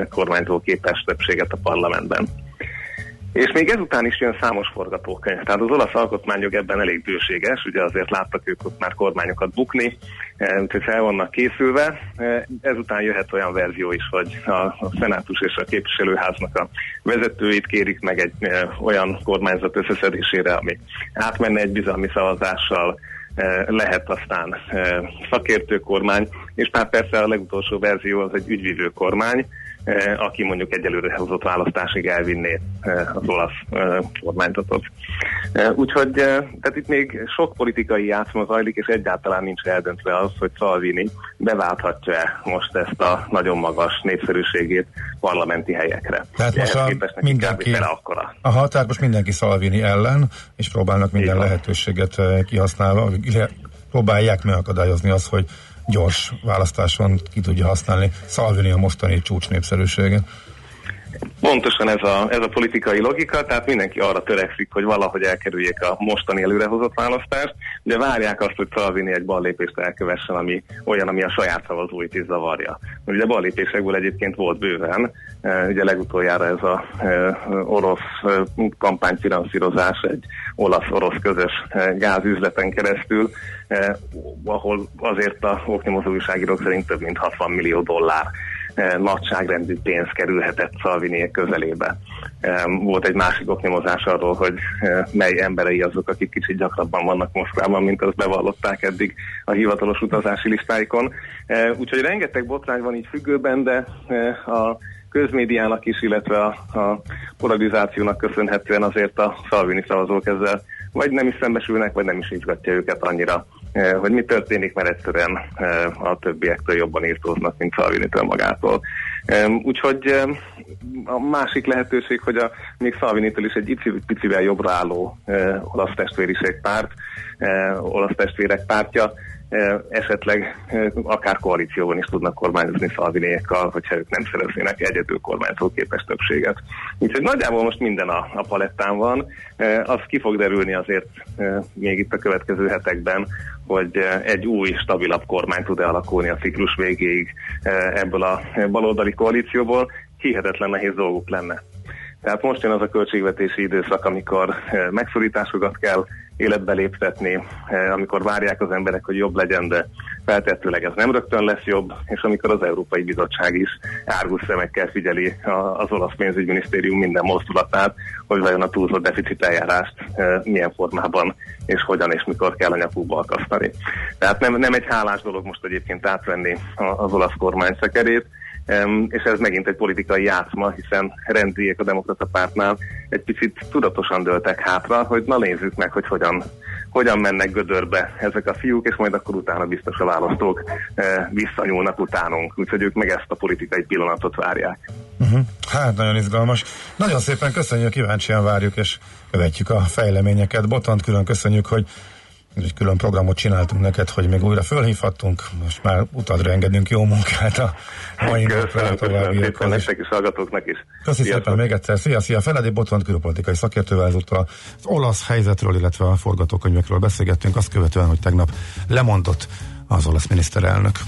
kormányzó képes többséget a parlamentben. És még ezután is jön számos forgatókönyv. Tehát az olasz alkotmányok ebben elég bőséges, ugye azért láttak ők ott már kormányokat bukni, eh, úgyhogy fel vannak készülve. Eh, ezután jöhet olyan verzió is, hogy a, szenátus és a képviselőháznak a vezetőit kérik meg egy eh, olyan kormányzat összeszedésére, ami átmenne egy bizalmi szavazással, lehet aztán szakértő kormány, és már persze a legutolsó verzió az egy ügyvívő kormány, aki mondjuk egyelőre hozott választásig elvinné az olasz kormányzatot. Úgyhogy tehát itt még sok politikai játszma zajlik, és egyáltalán nincs eldöntve az, hogy Salvini beválthatja-e most ezt a nagyon magas népszerűségét parlamenti helyekre. Tehát most a mindenki, aha, tehát most mindenki Salvini ellen, és próbálnak minden lehetőséget kihasználva, próbálják megakadályozni azt, hogy gyors választáson ki tudja használni Salvini a mostani csúcs népszerűséget. Pontosan ez a, ez a politikai logika, tehát mindenki arra törekszik, hogy valahogy elkerüljék a mostani előrehozott választást. Ugye várják azt, hogy Salvini egy ballépést elkövessen, ami olyan, ami a saját szavazóit is zavarja. Ugye ballépésekből egyébként volt bőven, e, ugye legutoljára ez a e, orosz e, kampányfinanszírozás egy olasz-orosz közös gázüzleten keresztül, ahol azért a oknyomozó újságírók szerint több mint 60 millió dollár nagyságrendű pénz kerülhetett Szalviniek közelébe. Volt egy másik oknyomozás arról, hogy eh, mely emberei azok, akik kicsit gyakrabban vannak Moszkvában, mint azt bevallották eddig a hivatalos utazási listáikon. Eh, úgyhogy rengeteg botrány van így függőben, de a közmédiának is, illetve a, a polarizációnak köszönhetően azért a Szalvini szavazók ezzel vagy nem is szembesülnek, vagy nem is izgatja őket annyira Eh, hogy mi történik, mert egyszerűen eh, a többiektől jobban írtóznak, mint Szalvinitől magától. Úgyhogy a másik lehetőség, hogy a még Szalvinitől is egy picivel jobbra álló eh, olasz testvériség párt, olasz testvérek pártja, esetleg akár koalícióban is tudnak kormányozni Szalvinékkal, hogyha ők nem szereznének egyedül kormányzó képes többséget. Úgyhogy nagyjából most minden a, a palettán van. Az ki fog derülni azért még itt a következő hetekben, hogy egy új, stabilabb kormány tud-e alakulni a ciklus végéig ebből a baloldali koalícióból. Hihetetlen nehéz dolguk lenne. Tehát most jön az a költségvetési időszak, amikor megszorításokat kell életbe léptetni, eh, amikor várják az emberek, hogy jobb legyen, de feltehetőleg ez nem rögtön lesz jobb, és amikor az Európai Bizottság is árgus szemekkel figyeli az olasz pénzügyminisztérium minden mozdulatát, hogy vajon a túlzott deficit eljárást eh, milyen formában és hogyan és mikor kell a nyakukba akasztani. Tehát nem, nem egy hálás dolog most egyébként átvenni az olasz kormány szekerét, és ez megint egy politikai játszma, hiszen rendziek a demokrata pártnál egy picit tudatosan döltek hátra, hogy na nézzük meg, hogy hogyan, hogyan mennek gödörbe ezek a fiúk, és majd akkor utána biztos a választók e, visszanyúlnak utánunk. Úgyhogy ők meg ezt a politikai pillanatot várják. Uh-huh. Hát nagyon izgalmas. Nagyon szépen köszönjük, kíváncsian várjuk, és követjük a fejleményeket. Botant külön köszönjük, hogy egy külön programot csináltunk neked, hogy még újra fölhívhattunk, most már utadra engedünk jó munkát a mai napra, továbbiakhoz. Nektek is, hallgatóknak is. Köszönöm szépen még egyszer. Szia, szia! Feledi Botont külpolitikai szakértővel ezúttal az olasz helyzetről, illetve a forgatókönyvekről beszélgettünk, azt követően, hogy tegnap lemondott az olasz miniszterelnök.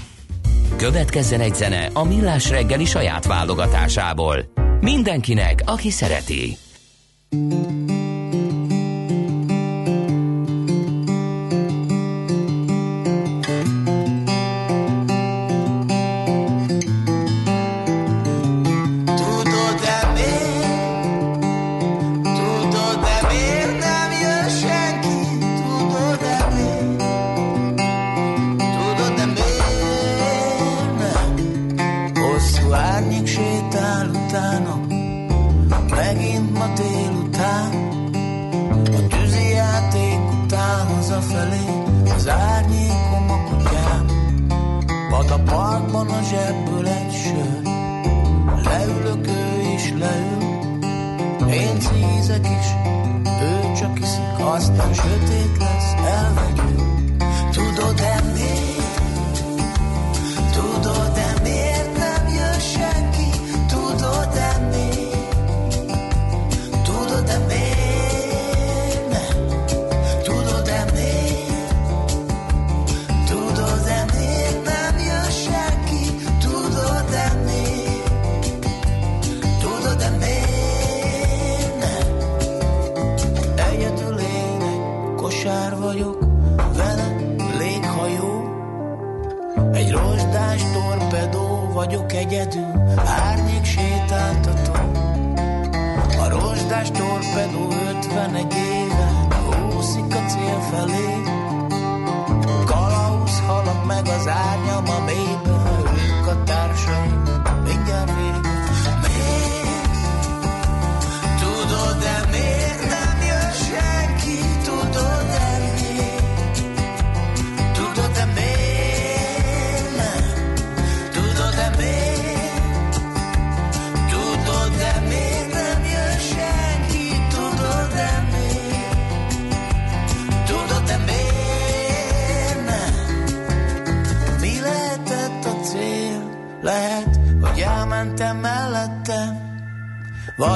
Következzen egy zene a Millás reggeli saját válogatásából. Mindenkinek, aki szereti.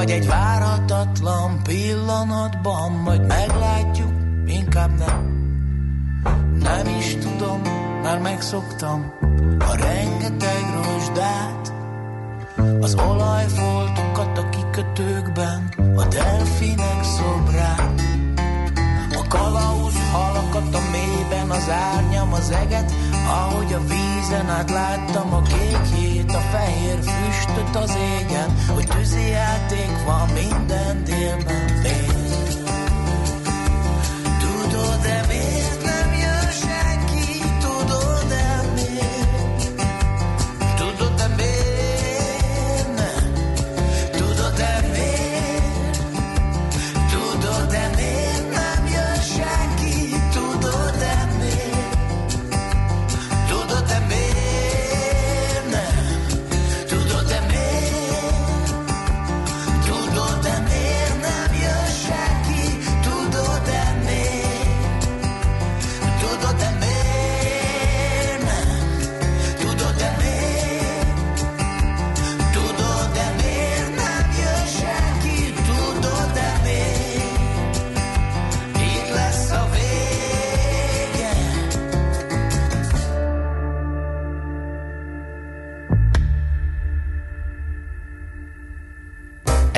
Vagy egy várhatatlan pillanatban, majd meglátjuk, inkább nem. Nem is tudom, már megszoktam a rengeteg rozsdát, az olajfoltokat a kikötőkben, a delfinek szobrát, a kalauz halakat a mélyben, az árnyam, az eget, ahogy a vízen át láttam a kékjét, a fehér füstöt az égen, hogy tűzi játék van minden délben fél. Tudod-e miért?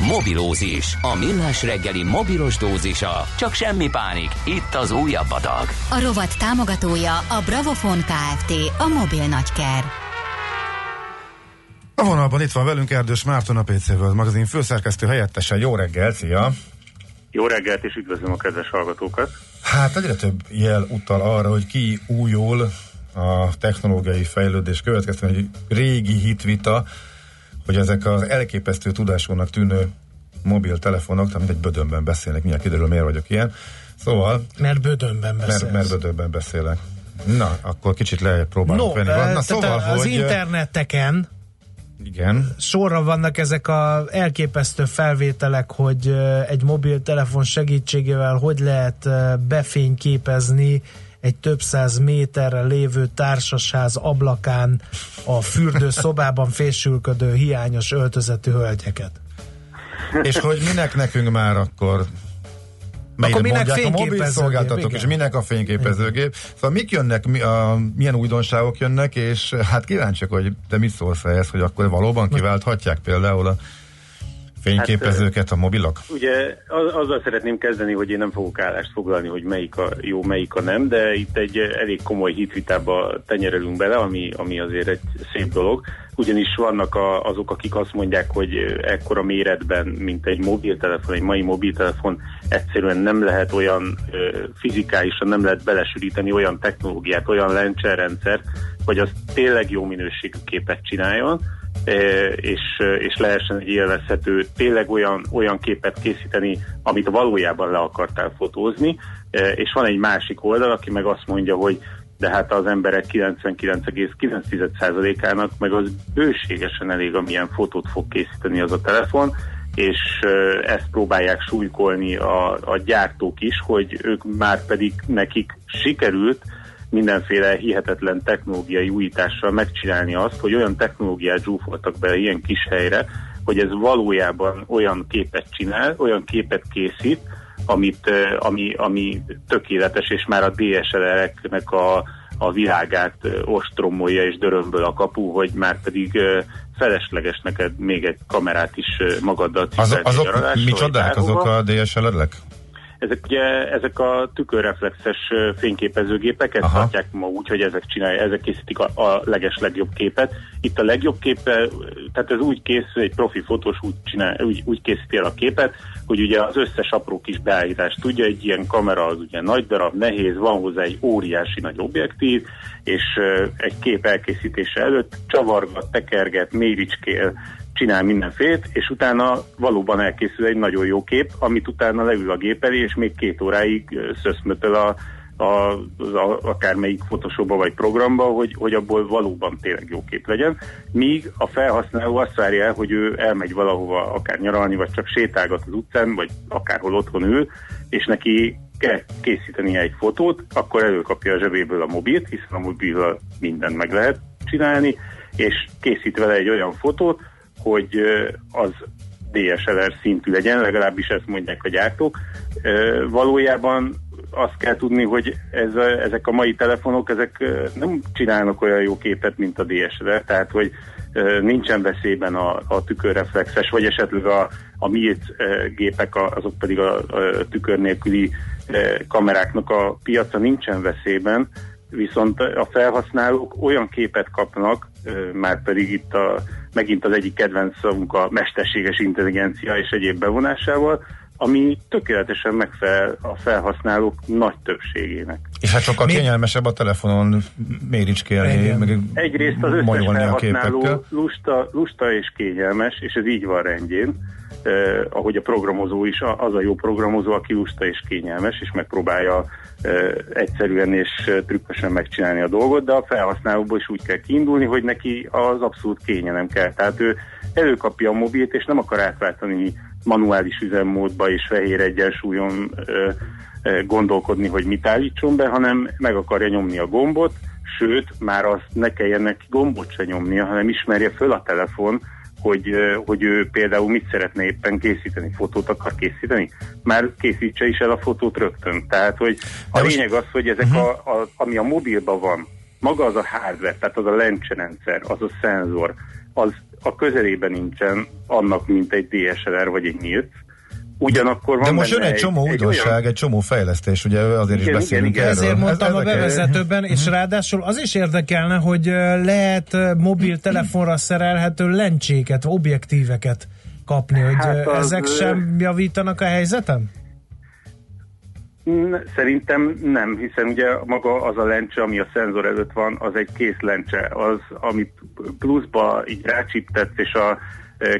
Mobilózis. A millás reggeli mobilos dózisa. Csak semmi pánik. Itt az újabb adag. A rovat támogatója a Bravofon Kft. A mobil nagyker. A vonalban itt van velünk Erdős Márton a PC World magazin főszerkesztő helyettese. Jó reggel, szia! Jó reggelt, és üdvözlöm a kedves hallgatókat! Hát egyre több jel utal arra, hogy ki újul a technológiai fejlődés következtében egy régi hitvita, hogy ezek az elképesztő tudásúnak tűnő mobiltelefonok, mint egy bödönben beszélnek, milyen kiderül, miért vagyok ilyen. Szóval... Mert bödönben beszélsz. Mert, mert bödönben beszélek. Na, akkor kicsit próbálunk no, venni. Na, szóval, az hogy, interneteken igen. Sorra vannak ezek az elképesztő felvételek, hogy egy mobiltelefon segítségével hogy lehet befényképezni egy több száz méterre lévő társasház ablakán a fürdőszobában fésülködő hiányos öltözetű hölgyeket. És hogy minek nekünk már akkor Melyre akkor minek a mobil szolgáltatók, és minek a fényképezőgép. Szóval mik jönnek, mi, a, milyen újdonságok jönnek, és hát kíváncsiak, hogy te mit szólsz ehhez, hogy akkor valóban kiválthatják például a fényképezőket a mobilok? Hát, ugye az, azzal szeretném kezdeni, hogy én nem fogok állást foglalni, hogy melyik a jó, melyik a nem, de itt egy elég komoly hitvitába tenyerelünk bele, ami, ami azért egy szép dolog. Ugyanis vannak a, azok, akik azt mondják, hogy ekkora méretben, mint egy mobiltelefon, egy mai mobiltelefon, egyszerűen nem lehet olyan fizikálisan, nem lehet belesűríteni olyan technológiát, olyan lencserrendszert, hogy az tényleg jó minőségű képet csináljon, és, és lehessen egy élvezhető, tényleg olyan, olyan képet készíteni, amit valójában le akartál fotózni, és van egy másik oldal, aki meg azt mondja, hogy de hát az emberek 99,9%-ának meg az bőségesen elég, amilyen fotót fog készíteni az a telefon, és ezt próbálják súlykolni a, a gyártók is, hogy ők már pedig nekik sikerült mindenféle hihetetlen technológiai újítással megcsinálni azt, hogy olyan technológiát zsúfoltak be ilyen kis helyre, hogy ez valójában olyan képet csinál, olyan képet készít, amit, ami, ami tökéletes, és már a DSLR-eknek a, a világát ostromolja és dörömböl a kapu, hogy már pedig felesleges neked még egy kamerát is magaddal Az, Azok micsodák, azok a DSLR-ek? Ezek ugye ezek a tükörreflexes fényképezőgépek, ezt tartják ma úgy, hogy ezek csinálják, ezek készítik a, a leges legjobb képet. Itt a legjobb képe, tehát ez úgy készül, egy profi fotós úgy, csinál, úgy, úgy készíti el a képet, hogy ugye az összes apró kis beállítást tudja, egy ilyen kamera az ugye nagy darab, nehéz, van hozzá egy óriási nagy objektív, és egy kép elkészítése előtt csavargat, tekerget, méricskél, csinál mindenfélét, és utána valóban elkészül egy nagyon jó kép, amit utána leül a gép elé, és még két óráig szöszmötöl a, a, a, akármelyik Photoshopba vagy programba, hogy, hogy abból valóban tényleg jó kép legyen. Míg a felhasználó azt várja el, hogy ő elmegy valahova akár nyaralni, vagy csak sétálgat az utcán, vagy akárhol otthon ül, és neki kell készíteni egy fotót, akkor előkapja a zsebéből a mobilt, hiszen a mobilra mindent meg lehet csinálni, és készít vele egy olyan fotót, hogy az DSLR szintű legyen, legalábbis ezt mondják a gyártók. Valójában azt kell tudni, hogy ez a, ezek a mai telefonok, ezek nem csinálnak olyan jó képet, mint a DSLR, tehát hogy nincsen veszélyben a, a tükörreflexes, vagy esetleg a, a miért gépek, azok pedig a, a tükör nélküli kameráknak a piaca nincsen veszélyben, viszont a felhasználók olyan képet kapnak, már pedig itt a, megint az egyik kedvenc szavunk a mesterséges intelligencia és egyéb bevonásával, ami tökéletesen megfelel a felhasználók nagy többségének. És hát sokkal Mi? kényelmesebb a telefonon méricskélni, meg Egyrészt az összes felhasználó lusta, lusta és kényelmes, és ez így van rendjén eh, ahogy a programozó is, az a jó programozó, aki lusta és kényelmes, és megpróbálja eh, egyszerűen és trükkösen megcsinálni a dolgot, de a felhasználóból is úgy kell kiindulni, hogy neki az abszolút kényelem kell. Tehát ő előkapja a mobilt, és nem akar átváltani manuális üzemmódba és fehér egyensúlyon ö, ö, gondolkodni, hogy mit állítson be, hanem meg akarja nyomni a gombot, sőt, már azt ne kelljen neki gombot se nyomnia, hanem ismerje föl a telefon, hogy, hogy ő például mit szeretne éppen készíteni, fotót akar készíteni, már készítse is el a fotót rögtön. Tehát, hogy a De lényeg az, hogy ezek uh-huh. a, a, ami a mobilban van, maga az a hardware, tehát az a lencserendszer, az a szenzor, az a közelében nincsen annak, mint egy DSLR vagy egy nyílt, Ugyanakkor van De most jön egy csomó egy, újdonság, egy, olyan... egy csomó fejlesztés, ugye azért igen, is beszélünk igen, igen. Ezért mondtam Ez a bevezetőben, és mhm. ráadásul az is érdekelne, hogy lehet mobiltelefonra szerelhető lencséket, objektíveket kapni, hogy hát az... ezek sem javítanak a helyzeten? Szerintem nem, hiszen ugye maga az a lencse, ami a szenzor előtt van, az egy kész lencse. Az, amit pluszba így rácsiptetsz, és a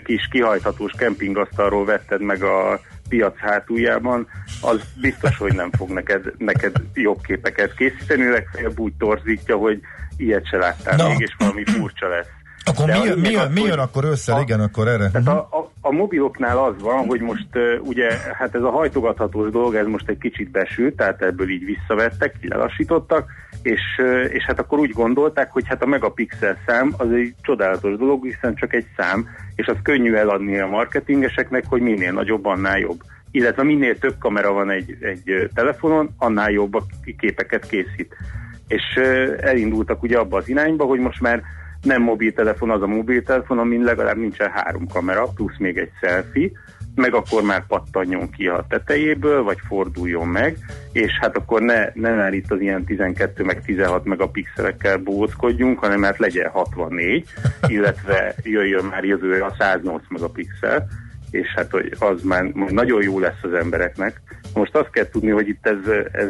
kis kihajthatós kempingasztalról vetted meg a piac hátuljában, az biztos, hogy nem fog neked, neked jobb képeket készíteni, legfeljebb úgy torzítja, hogy ilyet se láttál no. még, és valami furcsa lesz. Akkor mi, mi, mi, jön, mi jön akkor össze, igen, akkor erre? Tehát a, a, a mobiloknál az van, hogy most uh, ugye, hát ez a hajtogathatós dolog, ez most egy kicsit besült, tehát ebből így visszavettek, lelassítottak, és, uh, és hát akkor úgy gondolták, hogy hát a megapixel szám az egy csodálatos dolog, hiszen csak egy szám, és az könnyű eladni a marketingeseknek, hogy minél nagyobb, annál jobb. Illetve minél több kamera van egy, egy telefonon, annál jobb a képeket készít. És elindultak ugye abba az irányba, hogy most már nem mobiltelefon az a mobiltelefon, amin legalább nincsen három kamera, plusz még egy selfie, meg akkor már pattanjon ki a tetejéből, vagy forduljon meg, és hát akkor ne, ne már itt az ilyen 12 meg 16 megapixelekkel bóckodjunk, hanem hát legyen 64, illetve jöjjön már jövőre a 108 megapixel, és hát hogy az már nagyon jó lesz az embereknek. Most azt kell tudni, hogy itt ez, ez,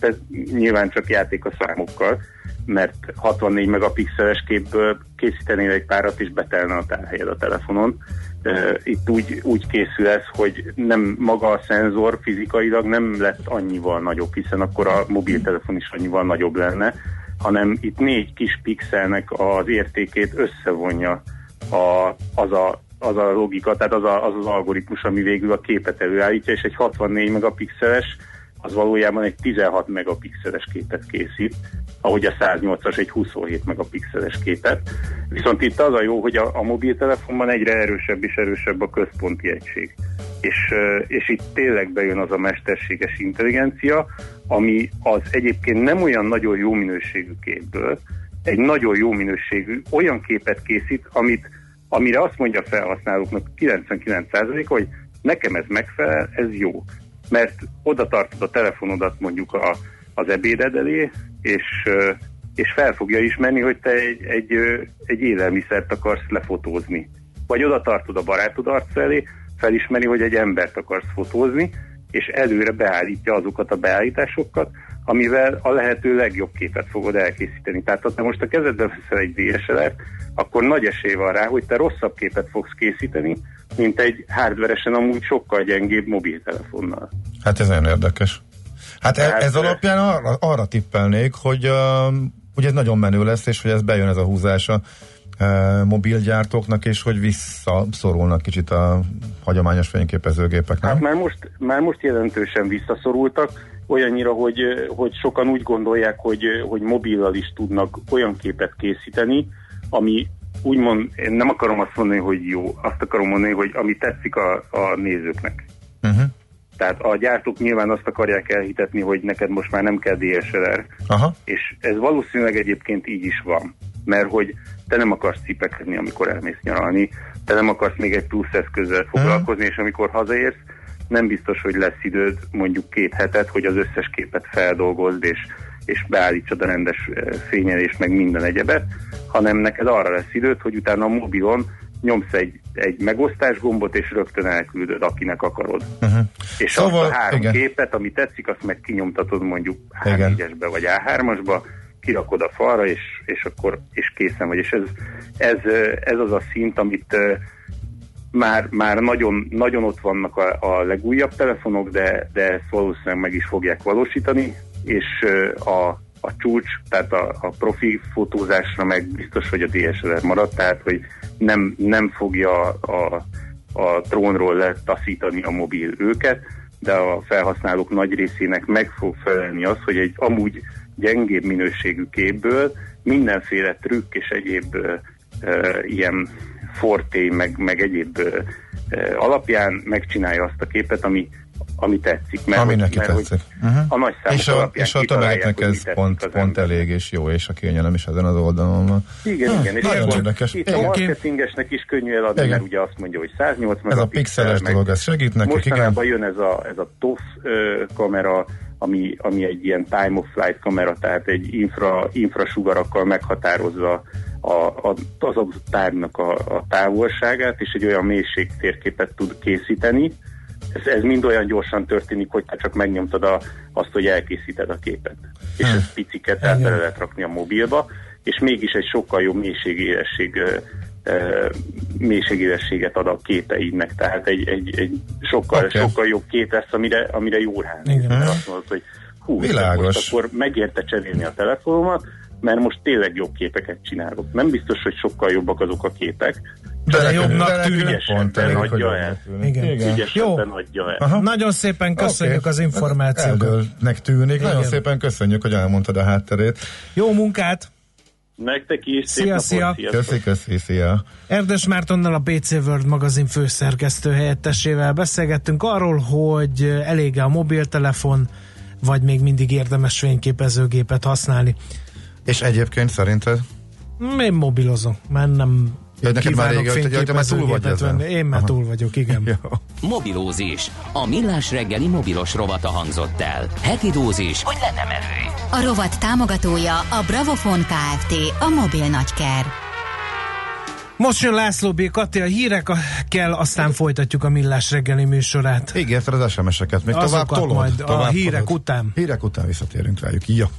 ez nyilván csak játék a számokkal, mert 64 megapixeles képből készítenél egy párat, és betelne a tárhelyed a telefonon. Itt úgy, úgy készül ez, hogy nem maga a szenzor fizikailag nem lett annyival nagyobb, hiszen akkor a mobiltelefon is annyival nagyobb lenne, hanem itt négy kis pixelnek az értékét összevonja a, az, a, az a logika, tehát az, a, az az algoritmus, ami végül a képet előállítja, és egy 64 megapixeles az valójában egy 16 megapixeles képet készít, ahogy a 108-as egy 27 megapixeles képet. Viszont itt az a jó, hogy a, a mobiltelefonban egyre erősebb és erősebb a központi egység. És, és itt tényleg bejön az a mesterséges intelligencia, ami az egyébként nem olyan nagyon jó minőségű képből, egy nagyon jó minőségű olyan képet készít, amit, amire azt mondja a felhasználóknak 99% hogy nekem ez megfelel, ez jó mert oda tartod a telefonodat mondjuk a, az ebéded elé, és, és fel fogja ismerni, hogy te egy, egy, egy élelmiszert akarsz lefotózni. Vagy oda tartod a barátod arc elé, felismeri, hogy egy embert akarsz fotózni, és előre beállítja azokat a beállításokat, amivel a lehető legjobb képet fogod elkészíteni. Tehát ha te most a kezedbe veszel egy DSLR-t, akkor nagy esély van rá, hogy te rosszabb képet fogsz készíteni, mint egy hardveresen amúgy sokkal gyengébb mobiltelefonnal. Hát ez nagyon érdekes. Hát e- Tehát, ez alapján arra, arra tippelnék, hogy uh, ugye ez nagyon menő lesz, és hogy ez bejön ez a húzás a uh, mobilgyártóknak, és hogy visszaszorulnak kicsit a hagyományos fényképezőgépek, nem? Hát már most, már most jelentősen visszaszorultak, olyannyira, hogy, hogy sokan úgy gondolják, hogy, hogy mobillal is tudnak olyan képet készíteni, ami úgymond, én nem akarom azt mondani, hogy jó, azt akarom mondani, hogy ami tetszik a, a nézőknek. Uh-huh. Tehát a gyártók nyilván azt akarják elhitetni, hogy neked most már nem kell DSLR, Aha. és ez valószínűleg egyébként így is van, mert hogy te nem akarsz cipekedni, amikor elmész nyaralni, te nem akarsz még egy plusz eszközzel foglalkozni, és amikor hazaérsz, nem biztos, hogy lesz időd mondjuk két hetet, hogy az összes képet feldolgozd, és, és beállítsad a rendes eh, fényelést, meg minden egyebet, hanem neked arra lesz időd, hogy utána a mobilon nyomsz egy, egy megosztás gombot, és rögtön elküldöd, akinek akarod. Uh-huh. És Szóval, szóval, azt a három igen. képet, ami tetszik, azt meg kinyomtatod mondjuk Igen. H4-esbe vagy A3-asba, kirakod a falra, és, és akkor és készen vagy. És ez, ez, ez az a szint, amit már, már nagyon, nagyon ott vannak a, a legújabb telefonok, de, de ezt valószínűleg meg is fogják valósítani, és a, a csúcs, tehát a, a profi fotózásra meg biztos, hogy a DSLR marad, tehát hogy nem, nem fogja a, a trónról letaszítani a mobil őket, de a felhasználók nagy részének meg fog felelni az, hogy egy amúgy gyengébb minőségű képből mindenféle trükk és egyéb ö, ö, ilyen forté, meg, meg egyéb ö, ö, alapján megcsinálja azt a képet, ami, ami tetszik. Mert, Ami neki mert, tetszik. Uh-huh. A nagy És a, és a tömegeknek ez pont, pont elég és jó, és a kényelem is ezen az oldalon van. Igen, Hm, igen. És nagyon érdekes. Itt a Igen. marketingesnek is könnyű eladni, Igen. mert ugye azt mondja, hogy 108 Ez a pixeles dolog, ez segít nekik, igen. Mostanában jön ez a, ez a TOF kamera, ami, ami egy ilyen time of flight kamera, tehát egy infra, infrasugarakkal meghatározza a, a, az adott tárgynak a, a távolságát, és egy olyan mélység térképet tud készíteni. Ez, ez mind olyan gyorsan történik, hogy csak megnyomtad a, azt, hogy elkészíted a képet. És Hm. ez piciket, bele lehet rakni a mobilba, és mégis egy sokkal jobb mélységéresség mélységérességet ad a képeidnek, tehát egy, egy, egy sokkal, okay. sokkal jobb kép lesz, amire, amire jó ránézni. Igen. Mert azt mondod, hogy hú, Világos. most akkor megérte cserélni a telefonomat, mert most tényleg jobb képeket csinálok. Nem biztos, hogy sokkal jobbak azok a képek, De jobbnak tűnik. pont elég, hogy el. Igen. Igen. ügyesebben adja el. Aha. Nagyon szépen köszönjük Oké. az információkat. Eldőlnek tűnik. Nagyon Igen. szépen köszönjük, hogy elmondtad a hátterét. Jó munkát! Nektek is szép Szia, napot, szia. Köszi, köszi, szia. Erdes Mártonnal a PC World magazin főszerkesztő helyettesével beszélgettünk arról, hogy elég a mobiltelefon, vagy még mindig érdemes fényképezőgépet használni. És egyébként szerinted? Én mobilozom, mert nem Ja, neked már rég, hogy te már túl vagy ezen. Én már Aha. túl vagyok, igen. Jó. Mobilózis. A millás reggeli mobilos rovata hangzott el. Heti dózis, hogy lenne merő. A rovat támogatója a Bravofon Kft. A mobil nagyker. Most jön László B. Kati, a hírekkel, aztán folytatjuk a millás reggeli műsorát. Ígérted az SMS-eket, még Azokat tovább tolod? majd a tovább hírek tolod? után. Hírek után visszatérünk rájuk. Ja.